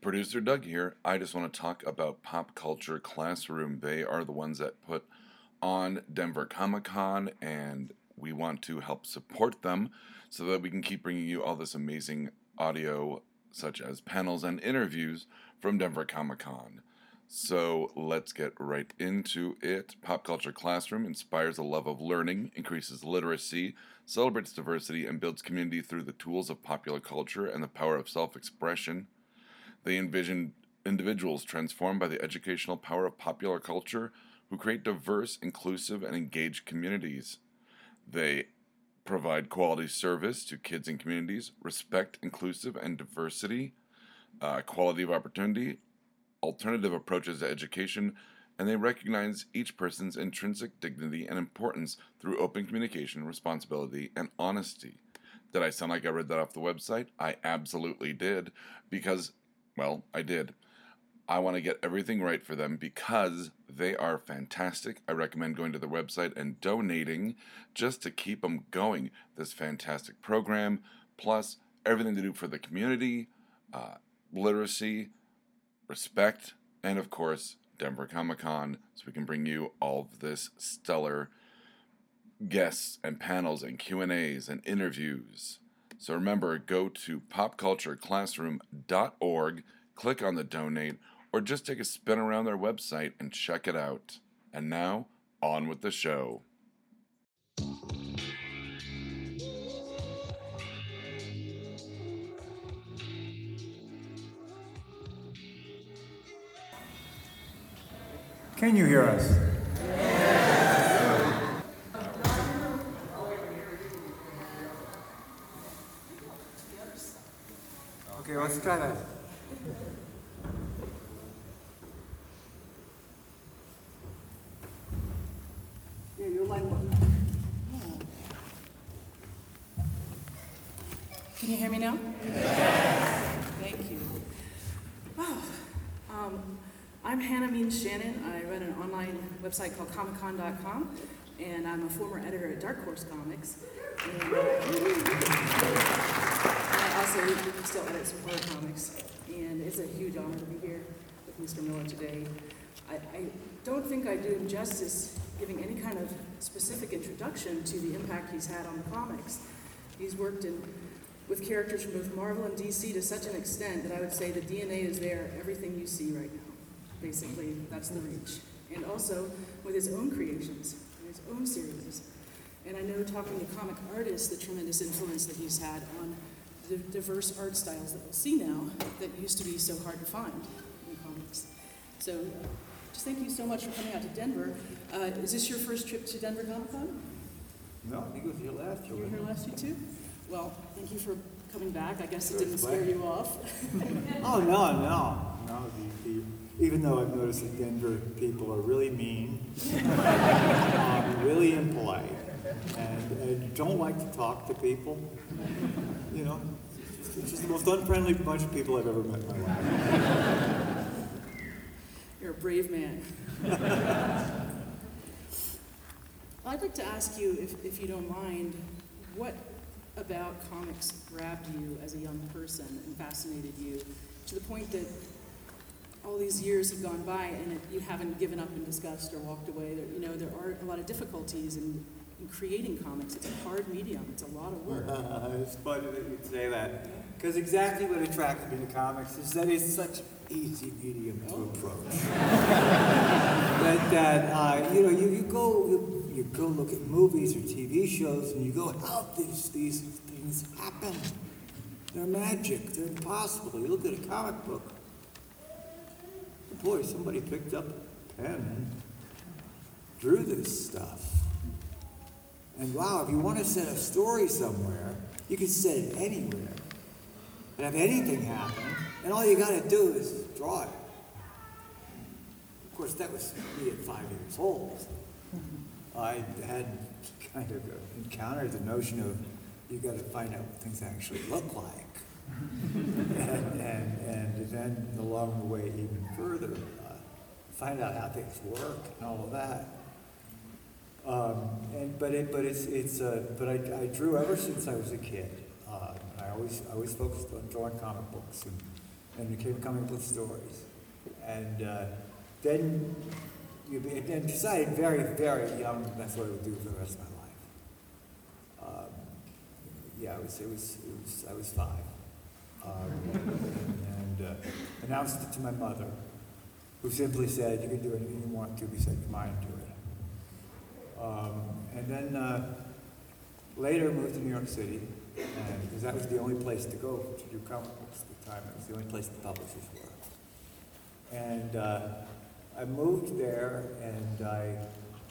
Producer Doug here. I just want to talk about Pop Culture Classroom. They are the ones that put on Denver Comic Con, and we want to help support them so that we can keep bringing you all this amazing audio, such as panels and interviews from Denver Comic Con. So let's get right into it. Pop Culture Classroom inspires a love of learning, increases literacy, celebrates diversity, and builds community through the tools of popular culture and the power of self expression. They envision individuals transformed by the educational power of popular culture who create diverse, inclusive, and engaged communities. They provide quality service to kids and communities, respect inclusive and diversity, uh, quality of opportunity, alternative approaches to education, and they recognize each person's intrinsic dignity and importance through open communication, responsibility, and honesty. Did I sound like I read that off the website? I absolutely did, because well, I did. I want to get everything right for them because they are fantastic. I recommend going to their website and donating just to keep them going. This fantastic program, plus everything to do for the community, uh, literacy, respect, and of course, Denver Comic Con, so we can bring you all of this stellar guests and panels and Q and A's and interviews. So remember, go to popcultureclassroom.org, click on the donate, or just take a spin around their website and check it out. And now, on with the show. Can you hear us? Okay, let's try that. Yeah, you're like. Can you hear me now? Thank you. Wow. Um, I'm Hannah Means Shannon. I run an online website called Comicon.com, and I'm a former editor at Dark Horse Comics. And, uh, also still edit some horror comics, and it's a huge honor to be here with Mr. Miller today. I, I don't think I do him justice giving any kind of specific introduction to the impact he's had on the comics. He's worked in, with characters from both Marvel and DC to such an extent that I would say the DNA is there, everything you see right now. Basically, that's the reach. And also with his own creations, his own series. And I know talking to comic artists, the tremendous influence that he's had on the diverse art styles that we'll see now that used to be so hard to find in comics. So just thank you so much for coming out to Denver. Uh, is this your first trip to Denver Comic Con? No, he was here last You were here last year too? Well, thank you for coming back. I guess it didn't scare you off. Oh, no, no, no, the, the, even though I've noticed that Denver people are really mean, um, really impolite, and, and don't like to talk to people, you know, it's is the most unfriendly bunch of people I've ever met in my life. You're a brave man. I'd like to ask you, if, if you don't mind, what about comics grabbed you as a young person and fascinated you to the point that all these years have gone by and it, you haven't given up in disgust or walked away? There, you know, there are a lot of difficulties in, in creating comics. It's a hard medium. It's a lot of work. Uh, it's funny that you'd say that, because exactly what attracted me to comics is that it's such easy medium to approach. that, that uh, you know, you, you go you, you go look at movies or TV shows and you go, how these these things happen? They're magic. They're impossible. You look at a comic book. Boy, somebody picked up a pen and drew this stuff. And wow, if you want to set a story somewhere, you can set it anywhere. And have anything happened, and all you got to do is draw it. Of course, that was me at five years old. I had kind of encountered the notion of you got to find out what things actually look like. and, and, and then along the way, even further, uh, find out how things work and all of that. Um, and but it but it's it's uh, but I, I drew ever since I was a kid. I always I always focused on drawing comic books and and you kept coming up with stories. And uh, then you be, and decided very, very young that's what I would do for the rest of my life. Um, yeah, it was, it was, it was, I was five. Um, and uh, announced it to my mother, who simply said, "You can do anything you want to, besides your mind to it." Um, and then uh, later moved to New York City, and because that was the only place to go to do comic books at the time. It was the only place the publishers were. And uh, I moved there, and I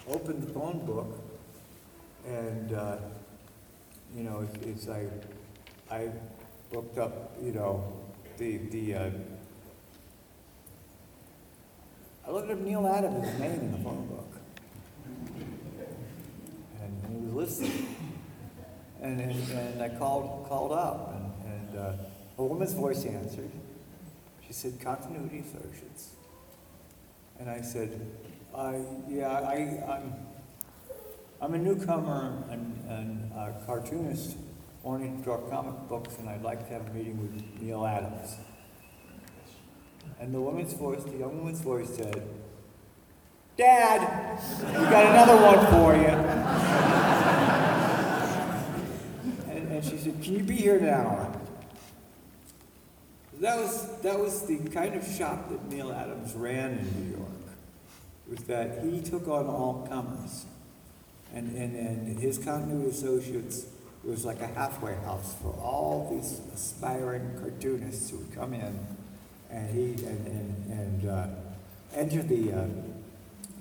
opened the phone book, and uh, you know, it's, I, I looked up, you know, the the. Uh, I looked up Neal Adams' name in the phone book, and he was listening. And, and, and I called called up, and, and uh, a woman's voice answered. She said, "Continuity Associates." And I said, uh, "Yeah, I, I'm." I'm a newcomer and, and a cartoonist wanting to draw comic books, and I'd like to have a meeting with Neal Adams. And the woman's voice, the young woman's voice said, Dad, we got another one for you. And, she said, Can you be here now? That was, that was the kind of shop that Neal Adams ran in New York, was that he took on all comers. And, and, and his continuity associates was like a halfway house for all these aspiring cartoonists who would come in and he and, and, and uh, enter the uh,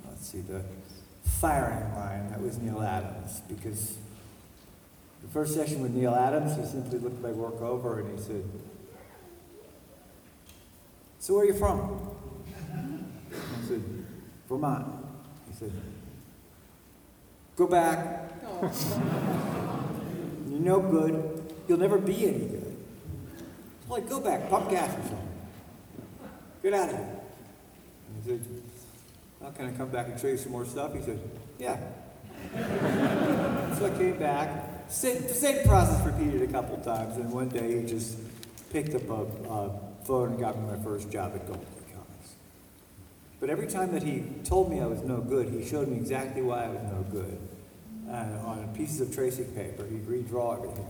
let's see the firing line that was Neal Adams because the first session with Neal Adams he simply looked my work over and he said so where are you from I said Vermont he said Go back. Oh. You're no good. You'll never be any good. So like, go back, pump gas or something. Get out of here. And he said, well, can I come back and show you some more stuff? He said, yeah. so I came back. Same, same process repeated a couple times, and one day he just picked up a, a phone and got me my first job at Gold Key Comics. But every time that he told me I was no good, he showed me exactly why I was no good. And on pieces of tracing paper, he'd redraw everything.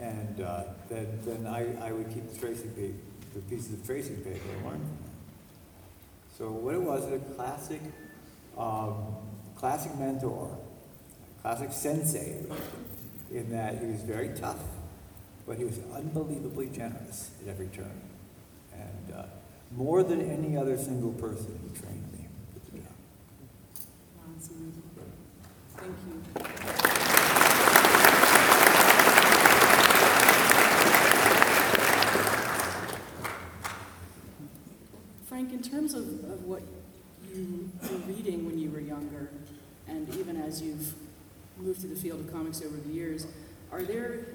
And uh, then, then I, I would keep the tracing paper, the pieces of tracing paper and learn from them. So what it was, a classic, um, classic mentor, classic sensei, in that he was very tough, but he was unbelievably generous at every turn. And uh, more than any other single person who trained me for the job. Thank you. Frank, in terms of, of what you were reading when you were younger, and even as you've moved to the field of comics over the years, are there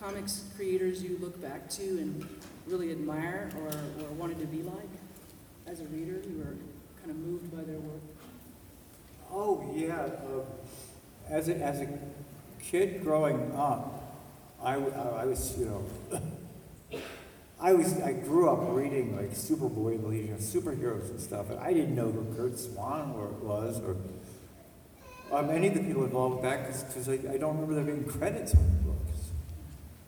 comics creators you look back to and really admire or, or wanted to be like as a reader? You were kind of moved by their work? Oh, yeah. Uh, as, a, as a kid growing up, I I was, you know, I was, I grew up reading like Superboy, you know, superheroes and stuff, and I didn't know who Curt Swan was, or um, any of the people involved back, because I, I don't remember there being credits on the books.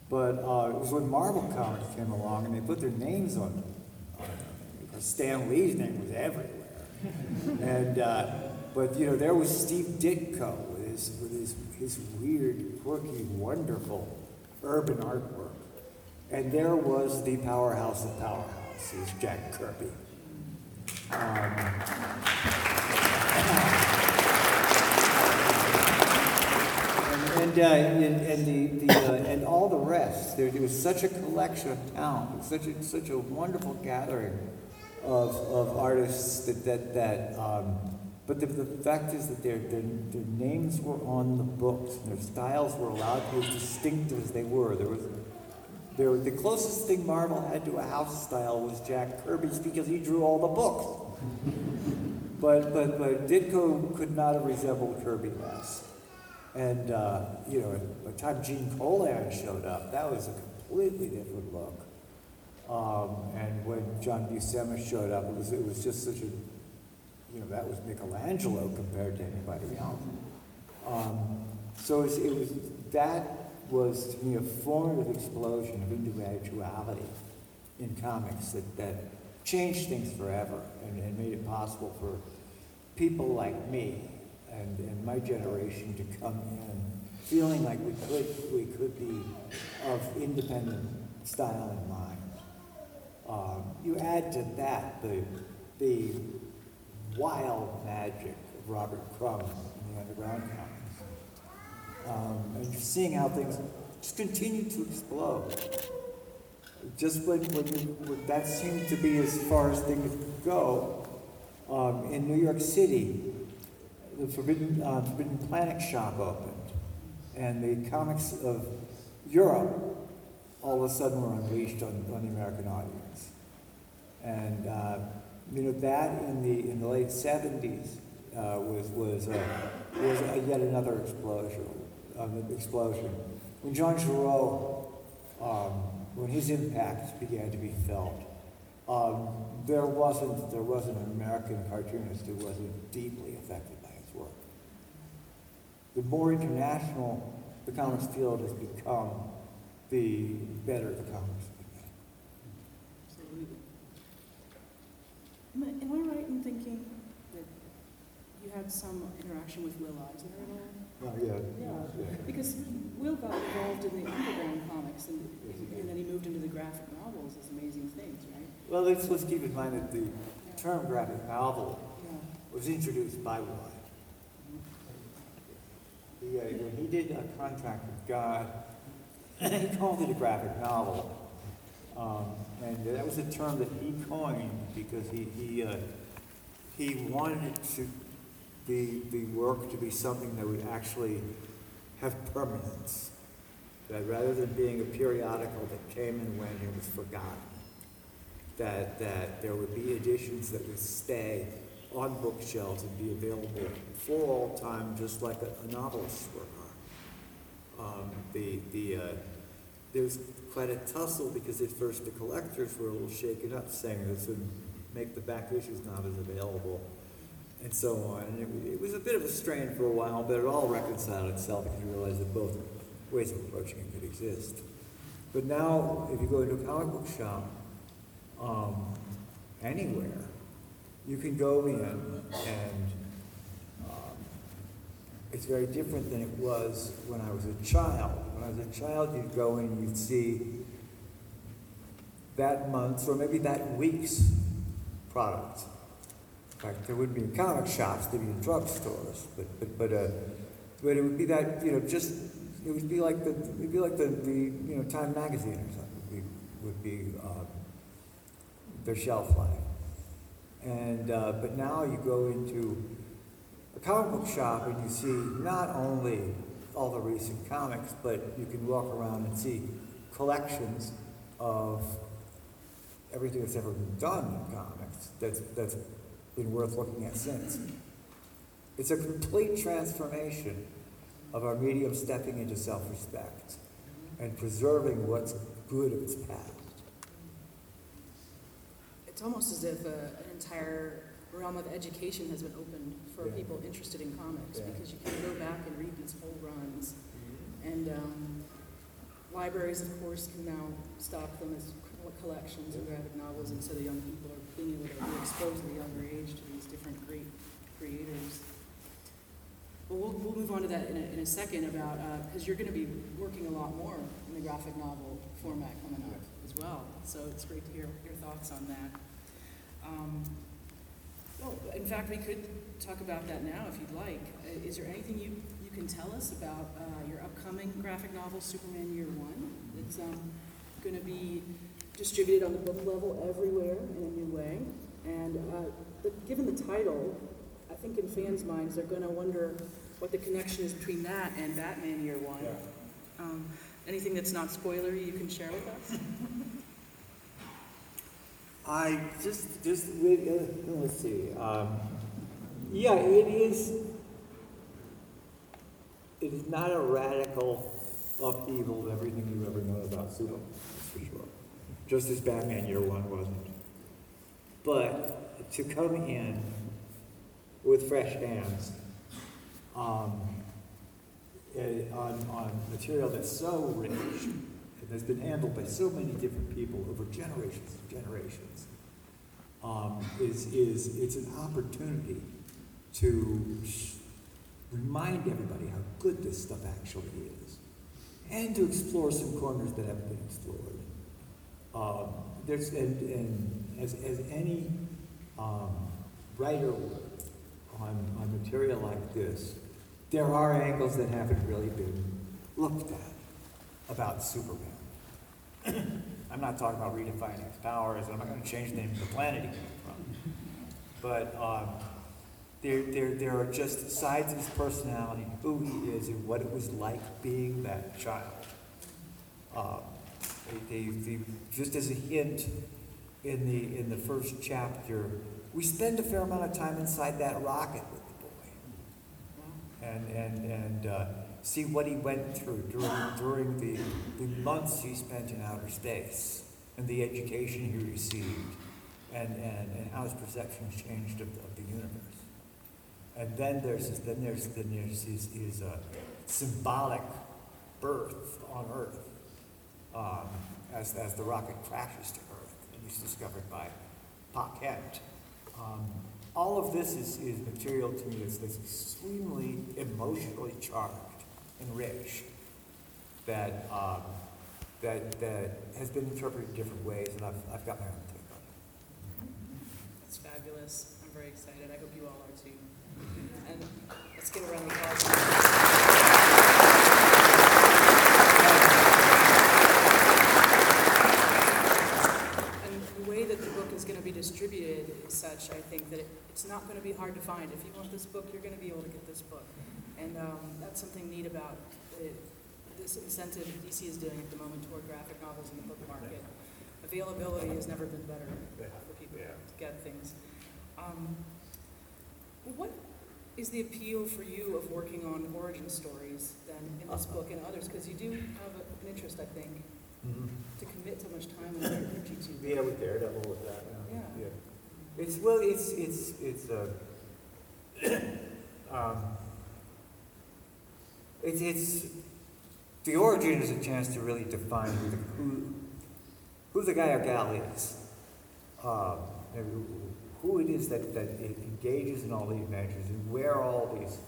But uh, it was when Marvel Comics came along, and they put their names on them. Because Stan Lee's name was everywhere. and, uh, but, you know, there was Steve Ditko with his, with his, his weird, quirky, wonderful urban artwork. And there was the powerhouse of powerhouses, Jack Kirby. Um, and, uh, and, and the, the uh, and all the rest. There, there was such a collection of talent, such a such a wonderful gathering of, of artists that that that. Um, but the, the fact is that their, their their names were on the books, and their styles were allowed to be as distinctive as they were. There was there, the closest thing Marvel had to a house style was Jack Kirby's because he drew all the books. but, but, but Ditko could not have resembled Kirby less. And, uh, you know, by the time Gene Colan showed up, that was a completely different look. Um, and when John Buscema showed up, it was, it was just such a, you know, that was Michelangelo compared to anybody else. Um, so it was, it was, that was to me a formative explosion of individuality in comics that, that changed things forever and, and made it possible for people like me and, and my generation to come in feeling like we could, we could be of independent style and mind. Um, you add to that the, the wild magic of Robert Crumb in the Underground Comics. Um, and you're seeing how things just continue to explode. Just when, when, when that seemed to be as far as things could go, um, in New York City, the Forbidden, uh, Forbidden Planet shop opened, and the comics of Europe all of a sudden were unleashed on, on the American audience. And uh, you know that in the in the late '70s uh, was was uh, was uh, yet another explosion. Um, explosion when Jean Giraud, um, when his impact began to be felt. Um, there wasn't there wasn't an American cartoonist who wasn't deeply affected. The more international the comics field has become, the better the comics become. Absolutely. Am I, am I right in thinking that you had some interaction with Will Eisner at all? Oh, yeah. Yeah, because Will got involved in the underground comics and, and then he moved into the graphic novels as amazing things, right? Well, let's, let's keep in mind that the term graphic novel Yeah. was introduced by Will He, when he did a contract with God, he called it a graphic novel. Um, and that was a term that he coined because he, he, uh, he wanted to be, the work to be something that would actually have permanence. That rather than being a periodical that came and went and was forgotten, that, that there would be editions that would stay on bookshelves and be available for all time, just like a, a novelist's work are. Um, the, the, uh, there was quite a tussle because at first the collectors were a little shaken up, saying this would make the back issues not as available, and so on. And it, it was a bit of a strain for a while, but it all reconciled itself because you realized that both ways of approaching it could exist. But now, if you go into a comic book shop, um, anywhere, you can go in and um, it's very different than it was when I was a child. When I was a child, you'd go in, and you'd see that month's or maybe that week's product. In fact, there would be in comic shops, there'd be in drugstores, but but but uh, but it would be that you know just it would be like the it'd be like the, the you know Time magazine or something would be would be um, their shelf life. And uh, but now you go into a comic book shop and you see not only all the recent comics, but you can walk around and see collections of everything that's ever been done in comics that's, that's been worth looking at since. It's a complete transformation of our medium stepping into self-respect and preserving what's good of its past. It's almost as if uh, an entire realm of education has been opened for Yeah. people interested in comics Yeah. because you can go back and read these whole runs. And um, libraries, of course, can now stock them as co- collections of graphic novels, and so the young people are being able to be exposed at a younger age to these different great creators. But we'll, we'll move on to that in a, in a second about, because you're going to be working a lot more in the graphic novel format coming up as well. So it's great to hear your thoughts on that. Um, well, in fact, we could talk about that now if you'd like. Uh, Is there anything you, you can tell us about uh, your upcoming graphic novel, Superman Year One? It's um, going to be distributed on the book level everywhere in a new way. And uh, but given the title, I think in fans' minds, they're going to wonder what the connection is between that and Batman Year One. Um, anything that's not spoilery you can share with us? I just, just, uh, let's see, um, yeah, it is, it is not a radical upheaval of everything you ever know about that's for sure. just as Batman Year One wasn't. But to come in with fresh hands, um, eh, on, on material that's so rich, and that's been handled by so many different people over generations and generations, um, is, is, it's an opportunity to remind everybody how good this stuff actually is, and to explore some corners that haven't been explored. Um, there's, and, and as, as any um, writer on, on material like this, there are angles that haven't really been looked at about Superman. I'm not talking about redefining his powers, I'm not gonna change the name of the planet he came from. But, um, there, there, there are just sides of his personality, who he is, and what it was like being that child. Um, they, they, they- just as a hint, in the, in the first chapter, we spend a fair amount of time inside that rocket with the boy and, and, and uh, see what he went through during, during the, the months he spent in outer space and the education he received and, and, and how his perceptions changed of, of the universe. And then there's, then there's, then there's his, his uh, symbolic birth on Earth um, as, as the rocket crashes to Earth and he's discovered by Pa Kent. Um, all of this is, is material to me that's extremely emotionally charged and rich that, um, that, that has been interpreted in different ways, and I've, I've got my own take on it. It's fabulous. I'm very excited. I hope you all are too. And let's give a round of applause. And the way that the book is going to be distributed is such, I think, that it- it's not going to be hard to find. If you want this book, you're going to be able to get this book. And um, that's something neat about it, this incentive DC is doing at the moment toward graphic novels in the book market. Availability has never been better for people to get things. Um, What is the appeal for you of working on origin stories then in this book and others? Because you do have a- an interest, I think, to commit so much time and energy to. Yeah, with Daredevil with that, yeah. Yeah. It's, well, it's, it's, it's, uh, um, it's, it's, the origin is a chance to really define who the, who, who the guy or gal is. Um, who- it is that, that engages in all these adventures and where all these,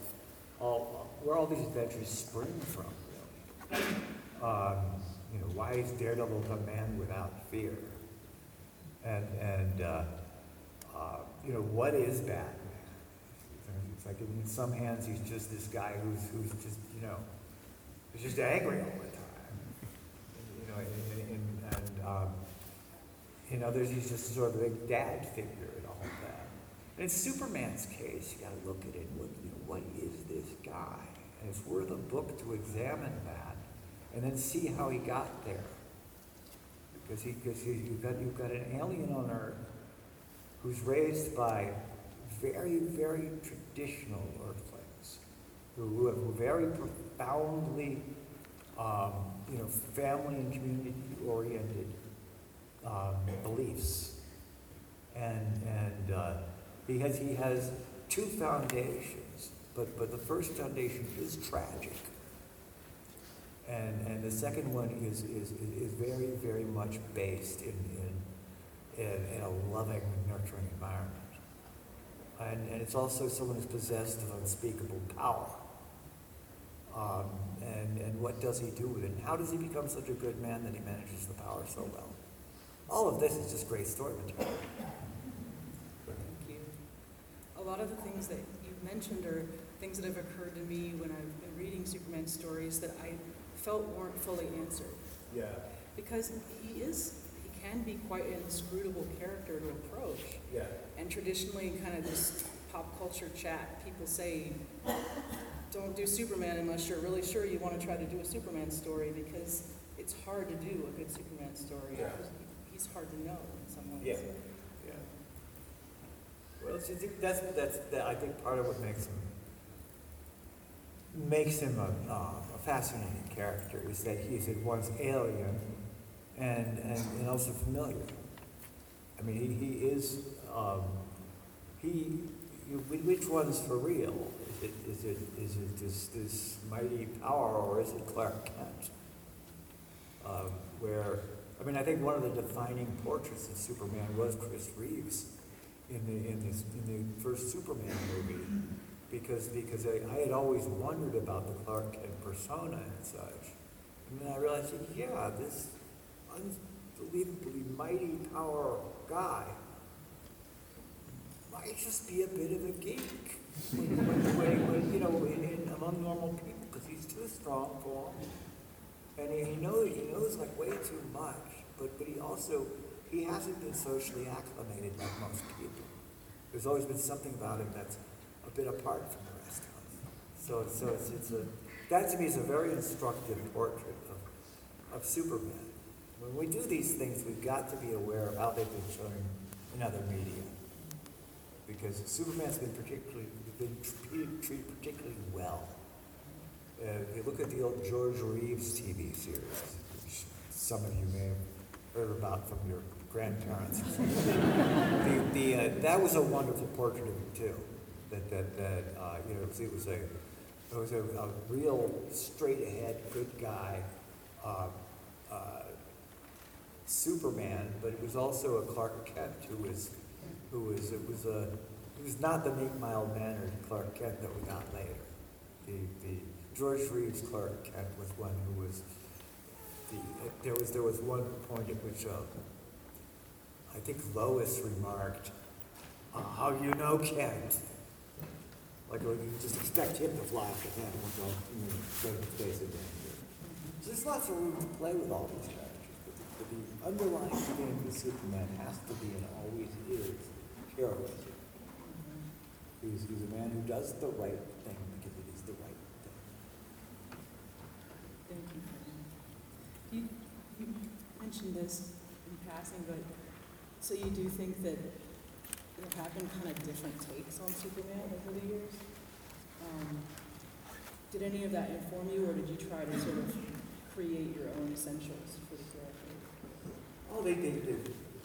all, where all these adventures spring from, really. Um, you know, why is Daredevil a man without fear? And, and, uh, uh, you know, what is Batman? It's like in some hands, he's just this guy who's, who's just, you know, he's just angry all the time. You know, and, and, and um, in others, he's just sort of a big dad figure and all of that. And in Superman's case, you gotta look at it, what, you know, what is this guy? And it's worth a book to examine that and then see how he got there. Because he, because you've got, you've got an alien on Earth who's raised by very, very traditional Earthlings who, have very profoundly, um, you know, family and community oriented um, beliefs. And, and uh, he has, he has two foundations, but, but the first foundation is tragic. And, and the second one is, is, is very, very much based in, in, in, in a loving, nurturing environment. And, and it's also someone who's possessed of unspeakable power. Um, and, and what does he do with it? And how does he become such a good man that he manages the power so well? All of this is just great story material. Thank you. A lot of the things that you've mentioned are things that have occurred to me when I've been reading Superman stories that I felt weren't fully answered. Yeah. Because he is, he can be quite an inscrutable character to approach. Yeah. And traditionally, in kind of this pop culture chat, people say, don't do Superman unless you're really sure you want to try to do a Superman story because it's hard to do a good Superman story. Yeah. He's hard to know in some ways. Yeah. Yeah. Well, that's, that's, that, I think part of what makes him, makes him a, uh, a fascinating character is that he's at once alien and, and, and also familiar. I mean, he, he is, um, he, you, which one's for real? Is it, is it, is it this, this mighty power, or is it Clark Kent? Um, where, I mean, I think one of the defining portraits of Superman was Chris Reeves in the, in this, in the first Superman movie. Because, because I, I had always wondered about the Clark Kent persona and such. And then I realized, yeah, this unbelievably mighty power guy might just be a bit of a geek. When, when, when, you know, in, in, among normal people, because he's too strong for him. And he, he knows, he knows like way too much, but, but he also, he hasn't been socially acclimated like most people. There's always been something about him that's a bit apart from the rest of us. So, so it's, it's a, that to me is a very instructive portrait of, of Superman. When we do these things, we've got to be aware of how they've been shown in other media. Because Superman's been particularly, been treated, particularly well. Uh, if you look at the old George Reeves TV series, which some of you may have heard about from your grandparents. the, the, uh, that was a wonderful portrait of him too. That, that, that uh, you know, it was a, it was a, a real straight ahead, good guy, uh, uh, Superman, but it was also a Clark Kent who was, who was, it was a, it was not the meek, mild mannered Clark Kent that we got later. The, the George Reeves Clark Kent was one who was the, there was, there was one point at which, uh, I think Lois remarked, uh, how you know Kent? Like, you just expect him to fly off the handle and go, the face of danger. So there's lots of room to play with all these characters, but the, but the underlying theme of Superman has to be and always is heroism. He's, he's a man who does the right thing because it is the right thing. Thank you. You, you mentioned this in passing, but, so you do think that there have been kind of different takes on Superman over the years? Um, Did any of that inform you, or did you try to sort of create your own essentials for the character? Oh, they, they, they,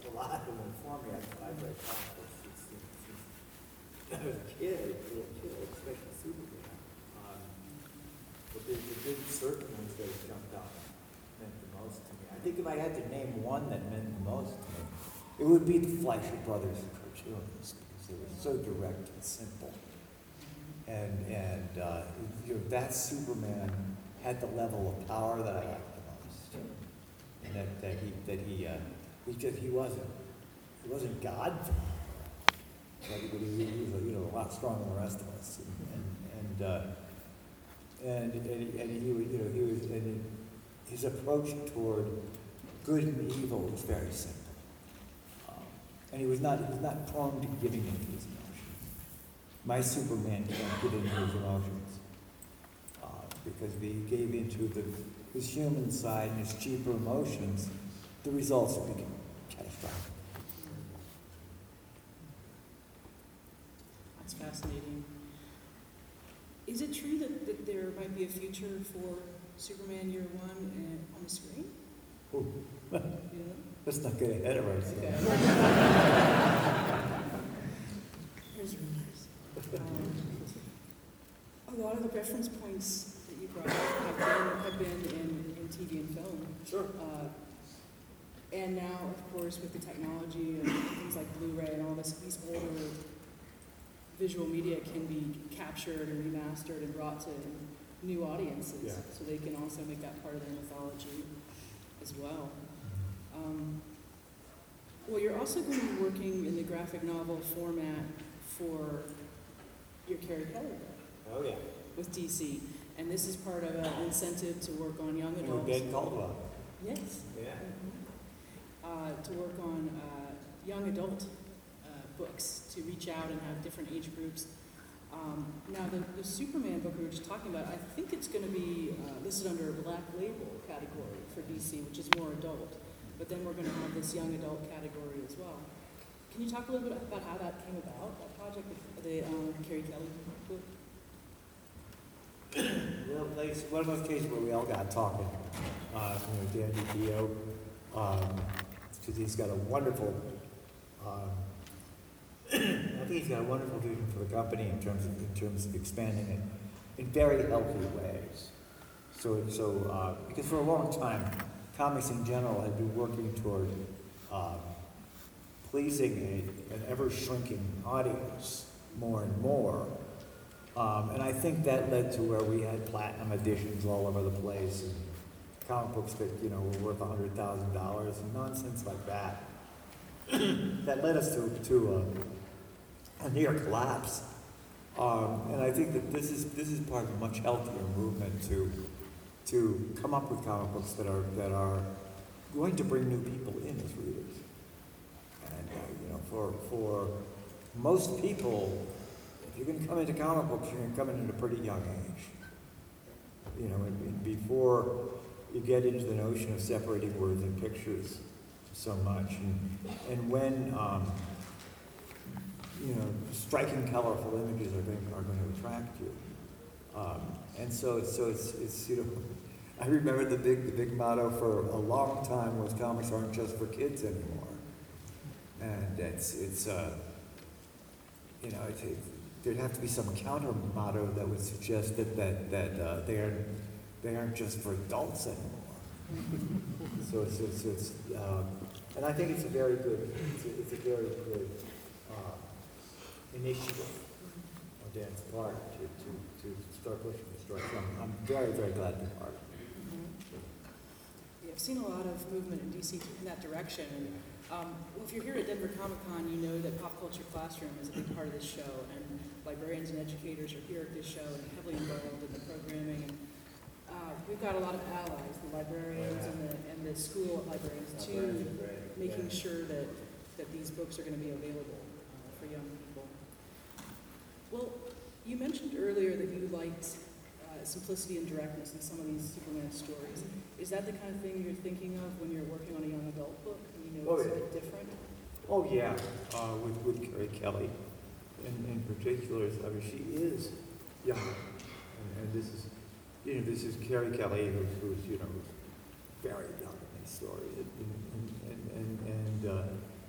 a lot of them inform me, I've, I've read comic books since, since, since I was a kid, little kid, especially Superman. Um, But been certain ones that jumped out, meant the most to me. I think if I had to name one that meant the most to me, it would be the Fleischer Brothers cartoons, because they were so direct and simple. And, and, uh, you know, that Superman had the level of power that I liked the most. And that, that he, that he, uh, he just, he wasn't, he wasn't God. But he, was, you know, a lot stronger than the rest of us. And, and, uh, and, and, and he was, you know, he was, and his approach toward good and evil was very simple. Um, And he was not, he was not prone to giving into his emotions. My Superman can't get into his emotions. Uh, because he gave into the, his human side and his cheaper emotions, the results become catastrophic. That's fascinating. Is it true that, that there might be a future for Superman Year One uh, on the screen? Ooh, Do let's not get ahead of ourselves. Here's rumors. Um, A lot of the reference points that you brought up have been, have been in, in TV and film. Sure. Uh, And now, of course, with the technology and things like Blu-ray and all this, these older visual media can be captured and remastered and brought to new audiences. Yeah. So they can also make that part of their mythology as well. Um, Well, you're also going to be working in the graphic novel format for your Carrie Kelly book Oh, yeah. with DC. And this is part of an incentive to work on young And adults. with Ben Caldwell. Yes. Yeah. Uh, to work on uh, young adult books, to reach out and have different age groups. Um, now, the, the Superman book we were just talking about, I think it's going to be uh, listed under a black label category for DC, which is more adult. But then we're going to have this young adult category as well. Can you talk a little bit about how that came about, that project, the, um, Carrie Kelly book? Well, like, one of those cases where we all got talking, uh, you Dan DiDio, Because he's got a wonderful, um, I think he's got a wonderful vision for the company in terms of, in terms of expanding it in very healthy ways. So, so, uh, because for a long time, comics in general had been working toward, um, pleasing a, an ever shrinking audience more and more. Um, and I think that led to where we had platinum editions all over the place and comic books that, you know, were worth a hundred thousand dollars and nonsense like that. that led us to, to a, a near collapse. Um, and I think that this is, this is part of a much healthier movement to, to come up with comic books that are, that are going to bring new people in as readers. And, uh, you know, for, for most people, if you're gonna come into comic books, you're gonna come in at a pretty young age. You know, and, and before you get into the notion of separating words and pictures so much. And, and when, um, you know, striking, colorful images are going, are going to attract you. Um, and so, so it's, it's, you know, I remember the big, the big motto for a long time was comics aren't just for kids anymore. And it's, it's, uh, you know, it's, it, there'd have to be some counter motto that would suggest that, that, that, uh, they aren't, they aren't just for adults anymore. So it's, it's, it's, um, and I think it's a very good, it's a, it's a very good, uh, initiative on Dan's part to, to, to start pushing this direction. I'm, I'm very, very glad to be part of it. Yeah, I've seen a lot of movement in DC in that direction. And um, if you're here at Denver Comic Con, you know that Pop Culture Classroom is a big part of this show, and librarians and educators are here at this show and heavily involved in the programming. And uh, we've got a lot of allies, the librarians and the, and the school librarians too, making sure that, that these books are going to be available uh, for young people. Well, you mentioned earlier that you liked uh, simplicity and directness in some of these Superman stories. Is that the kind of thing you're thinking of when you're working on a young adult book and you know Oh, it's a yeah. bit different? Oh, yeah, uh, with, with Carrie Kelly in, in particular, I mean, she is young. And, and this is, you know, this is Carrie Kelly, who's, who's, you know, very young in this story. And, and, and, and, uh,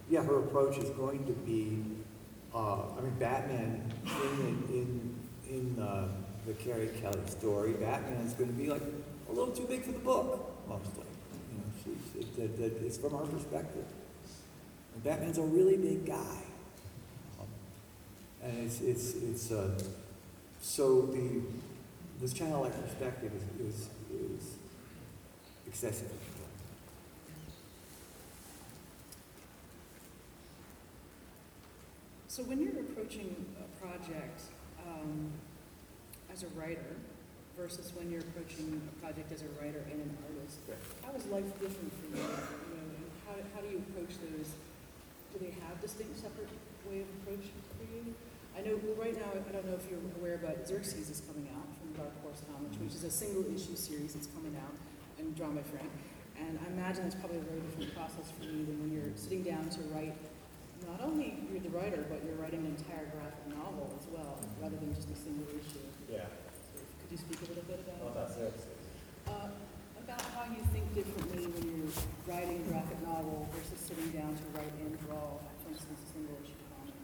yeah, her approach is going to be, uh, I mean, Batman in, in, in, uh, the Carrie Kelly story, Batman is gonna be like a little too big for the book, mostly. You know, it, it, it- it's from her perspective. And Batman's a really big guy. And it's, it's, it's, uh, so the, this childlike perspective is, is, is excessive. So when you're approaching a project um, as a writer versus when you're approaching a project as a writer and an artist, how is life different for you? You know, and how, how do you approach those? Do they have distinct separate way of approach for you? I know, well, right now, I don't know if you're aware, but Xerxes is coming out from Dark Horse Comics, which is a single issue series that's coming out and drawn by Frank. And I imagine it's probably a very different process for you than when you're sitting down to write not only you're the writer, but you're writing an entire graphic novel as well, rather than just a single issue. Yeah, So could you speak a little bit well, about that's it. uh, about how you think differently when you're writing a graphic novel versus sitting down to write and draw, for instance, a single issue comic?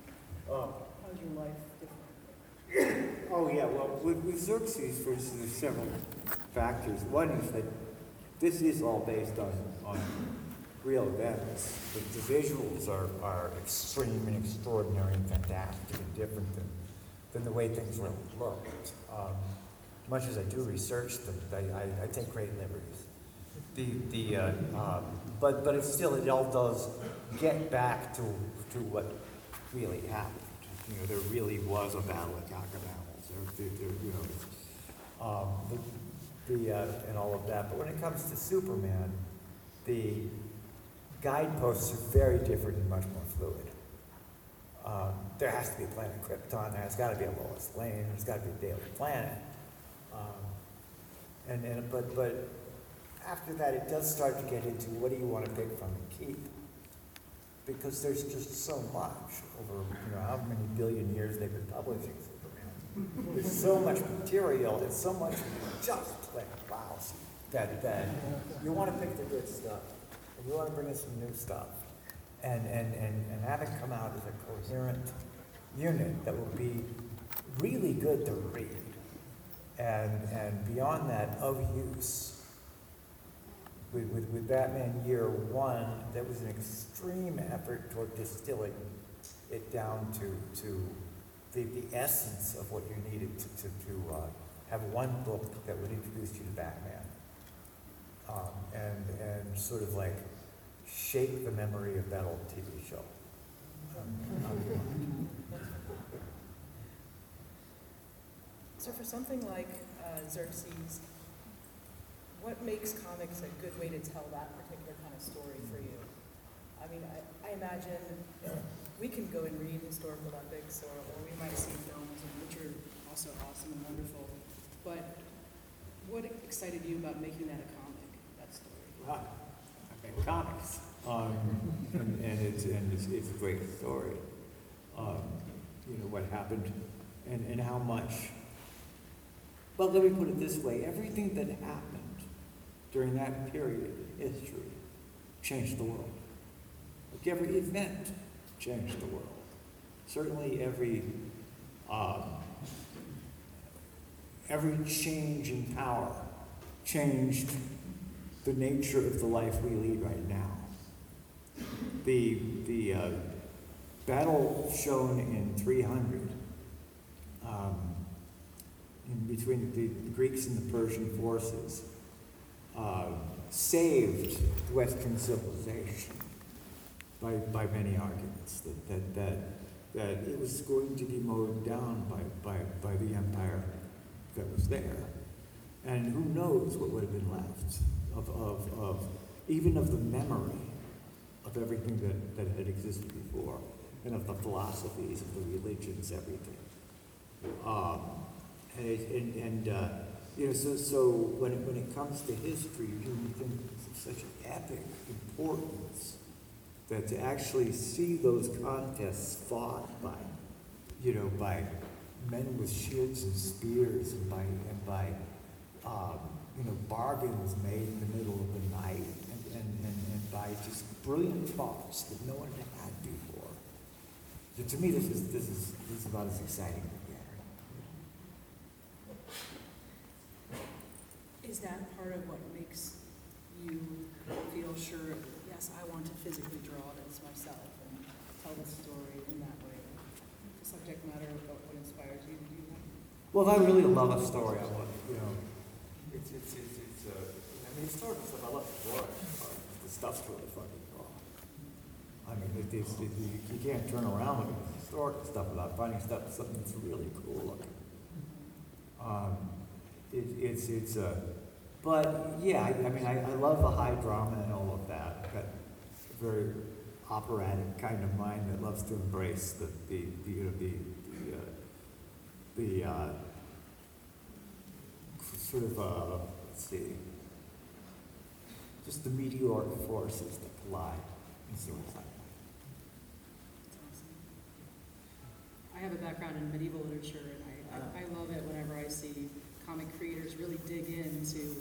Oh, How's your life different? oh, yeah, well, with, with Xerxes, for instance, there's several factors. One is that this is all based on, on real events. The, the visuals are, are extreme and extraordinary and fantastic and different than, than the way things really looked. Um, much as I do research them, I, I, I take great liberties. The, the, uh, um, but, but it still, it all does get back to, to what really happened. You know, there really was a battle at. There, there, there, you know, um, the, the, uh, and all of that. But when it comes to Superman, the guideposts are very different and much more fluid. Um, there has to be a planet Krypton, there's gotta be a Lois Lane, there's gotta be a Daily Planet. Um, and, and, but, but after that, it does start to get into what do you wanna pick from and keep? Because there's just so much over, you know, how many billion years they've been publishing Superman. There's so much material, there's so much just plain lousy that, that you wanna pick the good stuff. We want to bring in some new stuff. And, and, and, and have it come out as a coherent unit that will be really good to read. And, and beyond that, of use. With, with, with Batman Year One, there was an extreme effort toward distilling it down to, to the, the essence of what you needed to, to, to uh, have one book that would introduce you to Batman. Um, and, and sort of like shake the memory of that old TV show. So for something like uh, Xerxes, what makes comics a good way to tell that particular kind of story for you? I mean, I, I imagine we can go and read historical epics, or, or we might see films, which are also awesome and wonderful. But what excited you about making that a comic, that story? Wow, okay, comics. Um, and, and it's, and it's, it's a great story. Um, you know, what happened and, and how much. Well, let me put it this way, everything that happened during that period in history changed the world. Like every event changed the world. Certainly every, um, every change in power changed the nature of the life we lead right now. The, the uh, battle shown in 300 um, in between the Greeks and the Persian forces uh, saved Western civilization by, by many arguments that, that, that, that it was going to be mowed down by, by, by the empire that was there. And who knows what would have been left of, of, of even of the memory of everything that, that had existed before, and of the philosophies, of the religions, everything. Um, and, and, and uh, you know, so, so when it, when it comes to history, you think it's such epic importance that to actually see those contests fought by, you know, by men with shields and spears and by, and by um, you know, bargains made in the middle of the night and, and, and, and by just brilliant thoughts that no one had had before. So to me, this is, this is, this is about as exciting as it gets. Is that part of what makes you feel sure, yes, I want to physically draw this myself and tell the story in that way? The subject matter of what what inspires you to do that? Well, if I really love a story, I want, you know, it's, it's, it's, it's, uh, I mean, historical stuff, I love the story, but the stuff's really fucking cool. I mean, it, it's, it, you, can't turn around with historical stuff without finding stuff, something that's really cool looking. Um, it, it's, it's, uh, but, yeah, I, I mean, I, I love the high drama and all of that, I've got a very operatic kind of mind that loves to embrace the, the, the, the, the, uh, the uh, sort of, uh, let's see, just the meteoric forces that collide in sort of like That's awesome. I have a background in medieval literature, and I, I, I love it whenever I see comic creators really dig into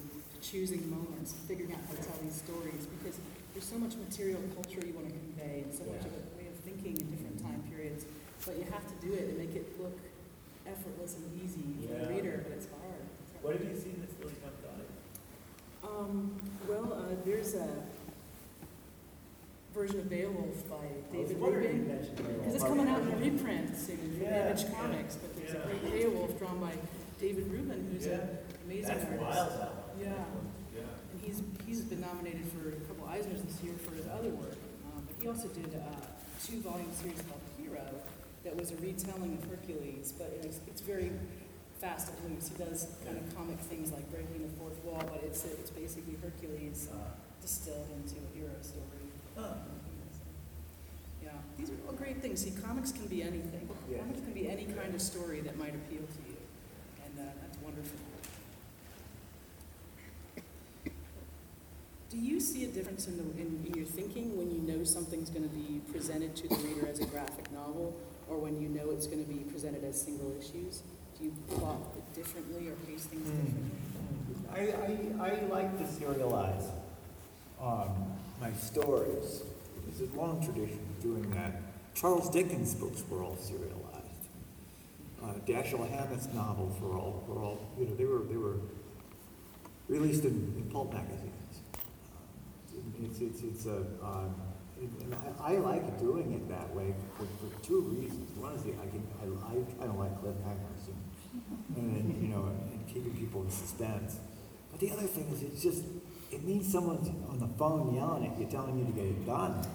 choosing moments, figuring out how to tell these stories, because there's so much material culture you want to convey, and so much of a way of thinking in different time periods, but you have to do it and make it look effortless and easy for the Yeah. reader, but it's hard. What have you seen that's really jumped out at? Um, well, uh, there's a version of Beowulf by David Rubin. Because it's coming out in a reprint soon from Yeah, Image yeah, Comics, but there's yeah. a great Beowulf drawn by David Rubin, who's Yeah. an amazing That's artist. wild, that one. Yeah. Yeah. And he's, he's been nominated for a couple Eisners this year for his other work. Um, but he also did a two-volume series called Hero that was a retelling of Hercules, but it's, it's very fast and loose. He does kind of comic things like breaking the fourth wall, but it's, it's basically Hercules Uh, distilled into a hero story. huh. Yeah, these are all great things. See, comics can be anything. Yeah. Comics can be any kind of story that might appeal to you, and uh, that's wonderful. Do you see a difference in, the, in, in your thinking when you know something's going to be presented to the reader as a graphic novel, or when you know it's going to be presented as single issues? You plot it differently or pace things Hmm. differently? I, I, I like to serialize. um, my stories. There's a long tradition of doing that. Charles Dickens' books were all serialized. Uh, Dashiell Hammett's novels were all, were all, you know, they were, they were released in, in pulp magazines. Um, It's, it's, it's a, um, and I, I like doing it that way for, for two reasons. One is the, I can, I, I kind of like cliffhangers and, and you know, and keeping people in suspense. But the other thing is, it's just, it means someone's on the phone yelling at you, telling you to get it done.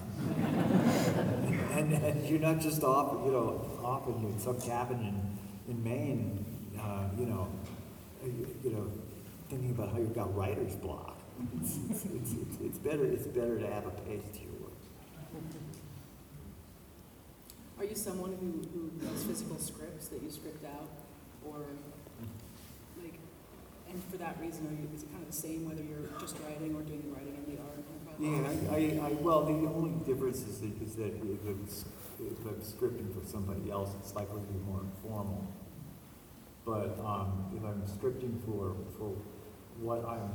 and, and you're not just off, you know, off in some cabin in, in Maine, uh, you know, you, know, thinking about how you've got writer's block. It's, it's, it's, it's, it's better, it's better to have a pace to your work. Are you someone who, who does physical scripts that you script out? Or, like, and for that reason, are you, is it kind of the same whether you're just writing or doing the writing and the art? Yeah, I, I, well, the only difference is that, is that if it's, if I'm scripting for somebody else, it's likely to be more informal. But, um, if I'm scripting for, for what I'm,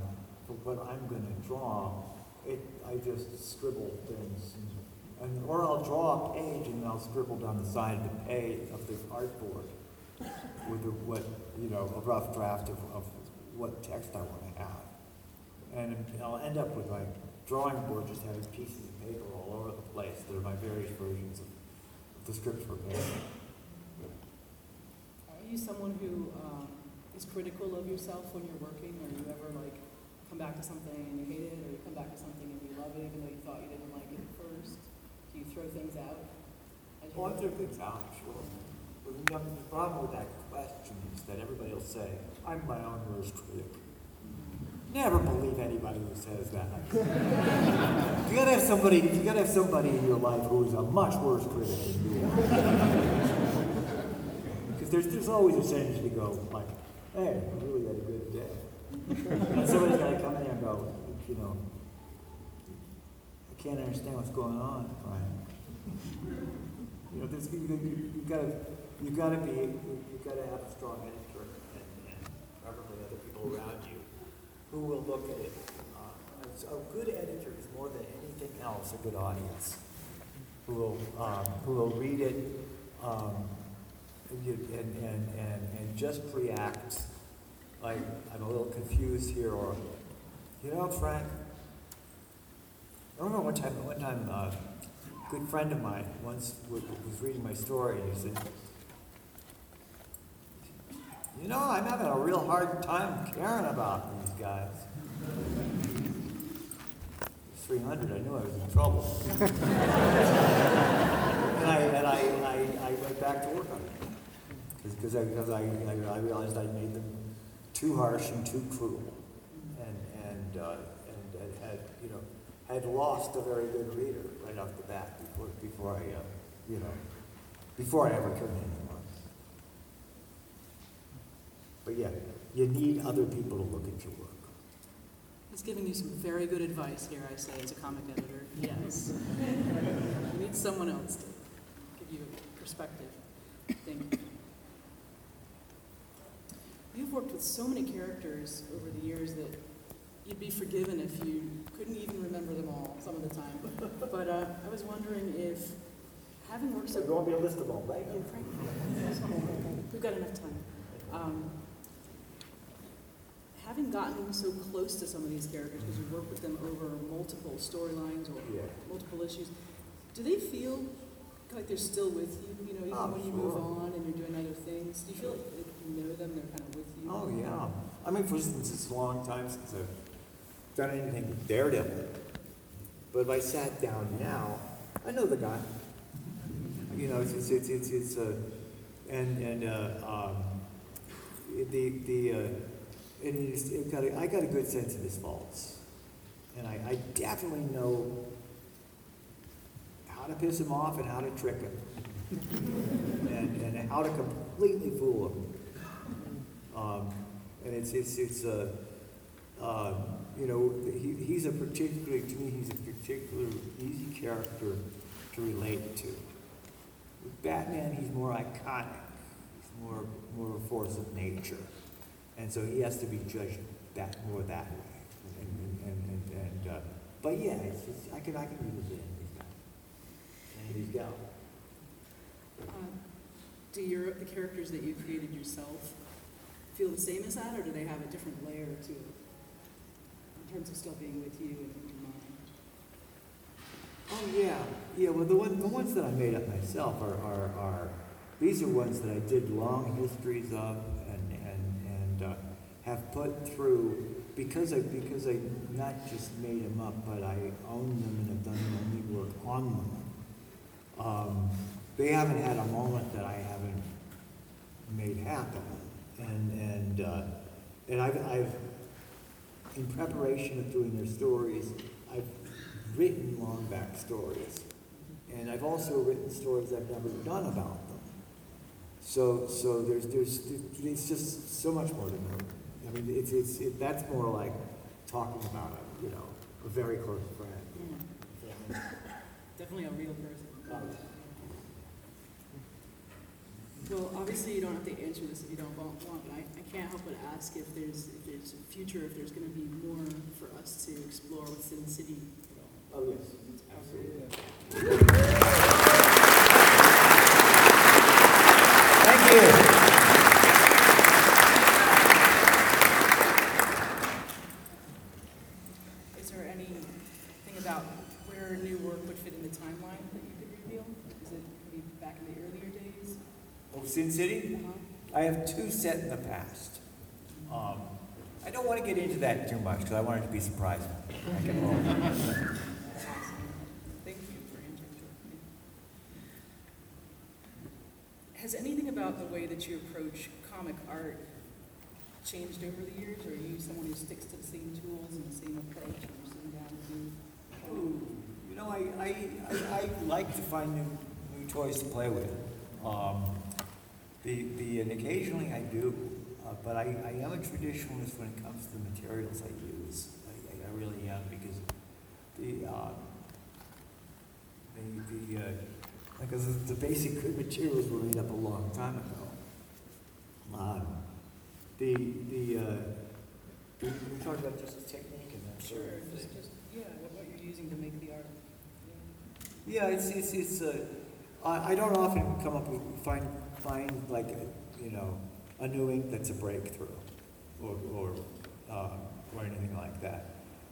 for what I'm gonna draw, it, I just scribble things. and- And, or I'll draw a page and I'll scribble down the side of the page, of the artboard with the, what, you know, a rough draft of, of what text I wanna have. And I'll end up with my drawing board just having pieces of paper all over the place that are my various versions of the script for paper. Are you someone who, um, is critical of yourself when you're working? Or you ever like, come back to something and you hate it, or you come back to something and you love it even though you thought you didn't like it at first? Do you throw things out? as you Well, I go? throw things out, sure. But the the problem with that question is that everybody will say, I'm my own worst critic. Never believe anybody who says that. You gotta have somebody, you gotta have somebody in your life who is a much worse critic than you are. Because there's, there's always a chance to go like, hey, I really had a good day. And somebody's gotta come in there and go, you know, I can't understand what's going on, Brian. You know, there's, you, you, you gotta, you gotta be, you, you gotta have a strong editor and, and probably other people around you who will look at it. Uh, a, good editor is more than anything else a good audience. Who will, um, who will read it, um, and, and, and, and just react like, I'm a little confused here, or, you know, Frank, I remember one time, one time, uh, a good friend of mine once was reading my story, and he said, you know, I'm having a real hard time caring about these guys. Three hundred, I knew I was in trouble. And I, and I, I, I went back to work on it. Because I, because I, I realized I made them too harsh and too cruel. And, and, uh, and and had, you know, had lost a very good reader right off the bat before, before I, uh, you know, before I ever could anymore. But yeah, you need other people to look at your work. He's giving you some very good advice here, I say, as a comic editor. Yes. You need someone else to give you a perspective. Thank you. You've worked with so many characters over the years that you'd be forgiven if you couldn't even remember them all some of the time. But uh, I was wondering if, having worked so there won't be a list of them, right? Yeah, Frank. We've got enough time. Um, Having gotten so close to some of these characters, because you work with them over multiple storylines or Yeah. multiple issues, do they feel like they're still with you, you know, even Oh, when you move on and you're doing other things? Do you feel like you know them, they're kind of with you? Oh, yeah. I mean, for instance, it's a long time since I've done anything with Daredevil. But if I sat down now, I know the guy. You know, it's, it's, it's, it's, it's uh, and, and, uh, um, the, the, uh, and it got a, I got a good sense of his faults. And I, I definitely know how to piss him off and how to trick him. and, and how to completely fool him. Um, and it's, it's, it's a, um, you know, he, he's a particularly, to me, he's a particularly easy character to relate to. With Batman, he's more iconic. He's more, more a force of nature. And so he has to be judged that, more that way. And, and, and, and, uh, but yeah, it's just, I can, I can these guys. And these gals. Uh, Do your, the characters that you created yourself feel the same as that, or do they have a different layer to it? In terms of still being with you and in your mind? Oh, yeah, yeah, well, the one, the ones that I made up myself are, are, are, these are ones that I did long histories of and, and, and, uh, have put through, because I, because I not just made them up, but I own them and have done only work on them. Um, they haven't had a moment that I haven't made happen. And, and, uh, and I've, I've, in preparation of doing their stories, I've written long back stories. And I've also written stories I've never done about them. So, so there's, there's, it's just so much more to know. I mean, it's, it's, it, that's more like talking about a, you know, a very close friend. Definitely a real person. Well, obviously, you don't have to answer this if you don't want, want, but I, I can't help but ask if there's, if there's a future, if there's gonna be more for us to explore within the city. Oh, yes. Absolutely. Thank you. Is there anything about where new work would fit in the timeline that you could reveal? Is it maybe back in the earlier days? Oh, Sin City? Uh-huh. I have two set in the past. Um, I don't want to get into that too much because I want it to be surprising. I can roll. Thank you for answering. Jordan. Has anything about the way that you approach comic art changed over the years? Or are you someone who sticks to the same tools and the same approach when you're sitting down to do? Ooh, You know, I, I, I, I like to find new, new toys to play with. Um, the, the, and occasionally I do, uh, but I, I am a traditionalist when it comes to the materials I use. I, I- really am, because the, uh, the, the, uh, because the basic materials were made up a long time ago. Um, the, the, uh, we, we talked about just the technique and that sort of just, thing. just, yeah, what, you're using to make the art. Yeah, it's, it's, it's, uh, I, I don't often come up with, find, find like, you know, a new ink that's a breakthrough, or, or, uh, or anything like that.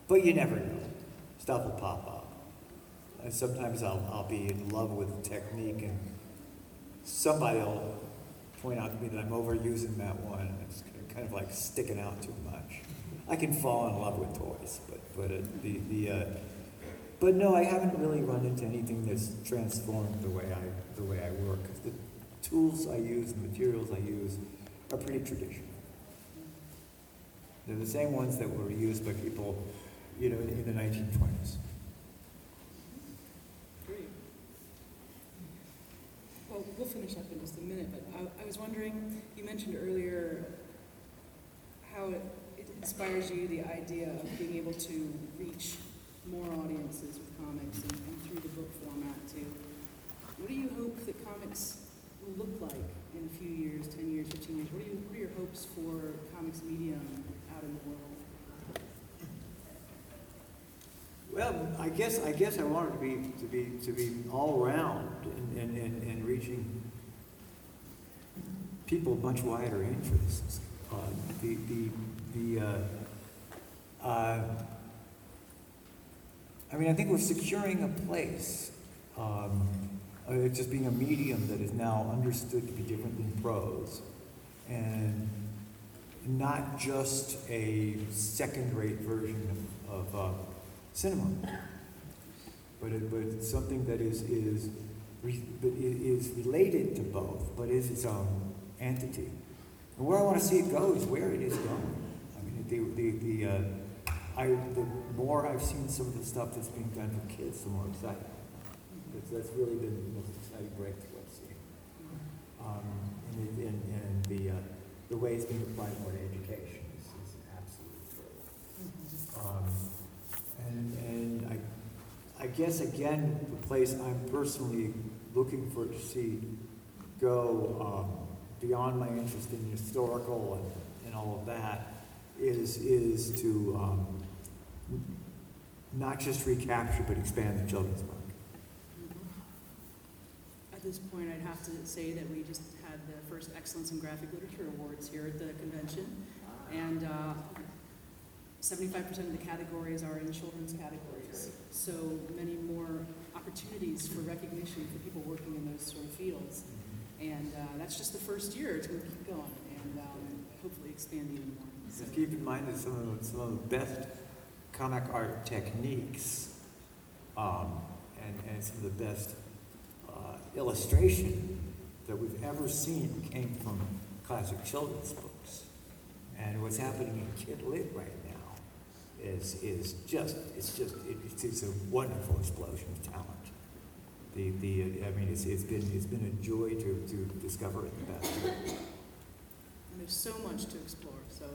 But you never know, stuff will pop up. And sometimes I'll, I'll be in love with technique and somebody will point out to me that I'm overusing that one, and it's kind of like sticking out too much. I can fall in love with toys, but, but uh, the, the, uh, but no, I haven't really run into anything that's transformed the way I, the way I work. The tools I use, the materials I use are pretty traditional. They're the same ones that were used by people, you know, in, the nineteen twenties. Great. Well, we'll finish up in just a minute, but I, I was wondering, you mentioned earlier how it, it inspires you, the idea of being able to reach more audiences with comics and, and through the book format too. What do you hope that comics look like in a few years, ten years, fifteen years? What are you, what are your hopes for comics medium out in the world? Well, I guess, I guess I want it to be, to be, to be all around and, and, and, reaching people much wider interests. Uh, the, the, the, uh, uh, I mean, I think we're securing a place. Um, it's just being a medium that is now understood to be different than prose. And not just a second-rate version of, of uh, cinema, but, it, but something that is, is, is related to both, but is its own entity. And where I want to see it go is where it is going. I mean, the, the, the, uh, I, the more I've seen some of the stuff that's being done for kids, the more excited. That's, that's really been the most exciting breakthrough I've seen. Um, and, and, and the, uh, the way it's being applied more to education is, is absolutely true. Um, and, and I, I guess again, the place I'm personally looking for to see go, um, beyond my interest in historical and, and all of that is, is to, um, not just recapture, but expand the children's book. At this point, I'd have to say that we just had the first Excellence in Graphic Literature Awards here at the convention. And uh, seventy-five percent of the categories are in children's categories. So many more opportunities for recognition for people working in those sort of fields. And uh, that's just the first year, it's gonna keep going and um, hopefully expand even more. So- keep in mind that some of the, some of the best comic art techniques, um, and, and some of the best, uh, illustration that we've ever seen came from classic children's books. And what's happening in Kid Lit right now is, is just, it's just, it- it's, it's a wonderful explosion of talent. The, the, uh, I mean, it's, it's been, it's been a joy to, to discover it the best. And there's so much to explore, so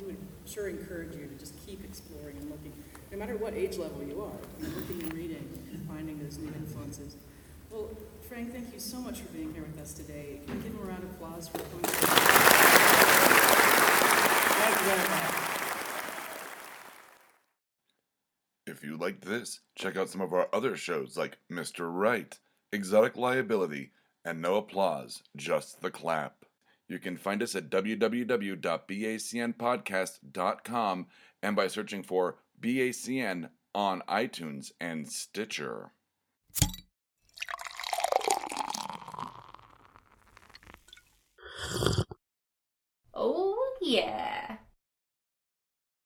we would sure encourage you to just keep exploring and looking, no matter what age level you are, looking and reading and finding those new influences. Well, Frank, thank you so much for being here with us today. Can we give him a round of applause for coming? Thank you very much. If you liked this, check out some of our other shows like Mr. Right, Exotic Liability, and No Applause, Just the Clap. You can find us at www.bacnpodcast.com and by searching for BACN on iTunes and Stitcher. Yeah.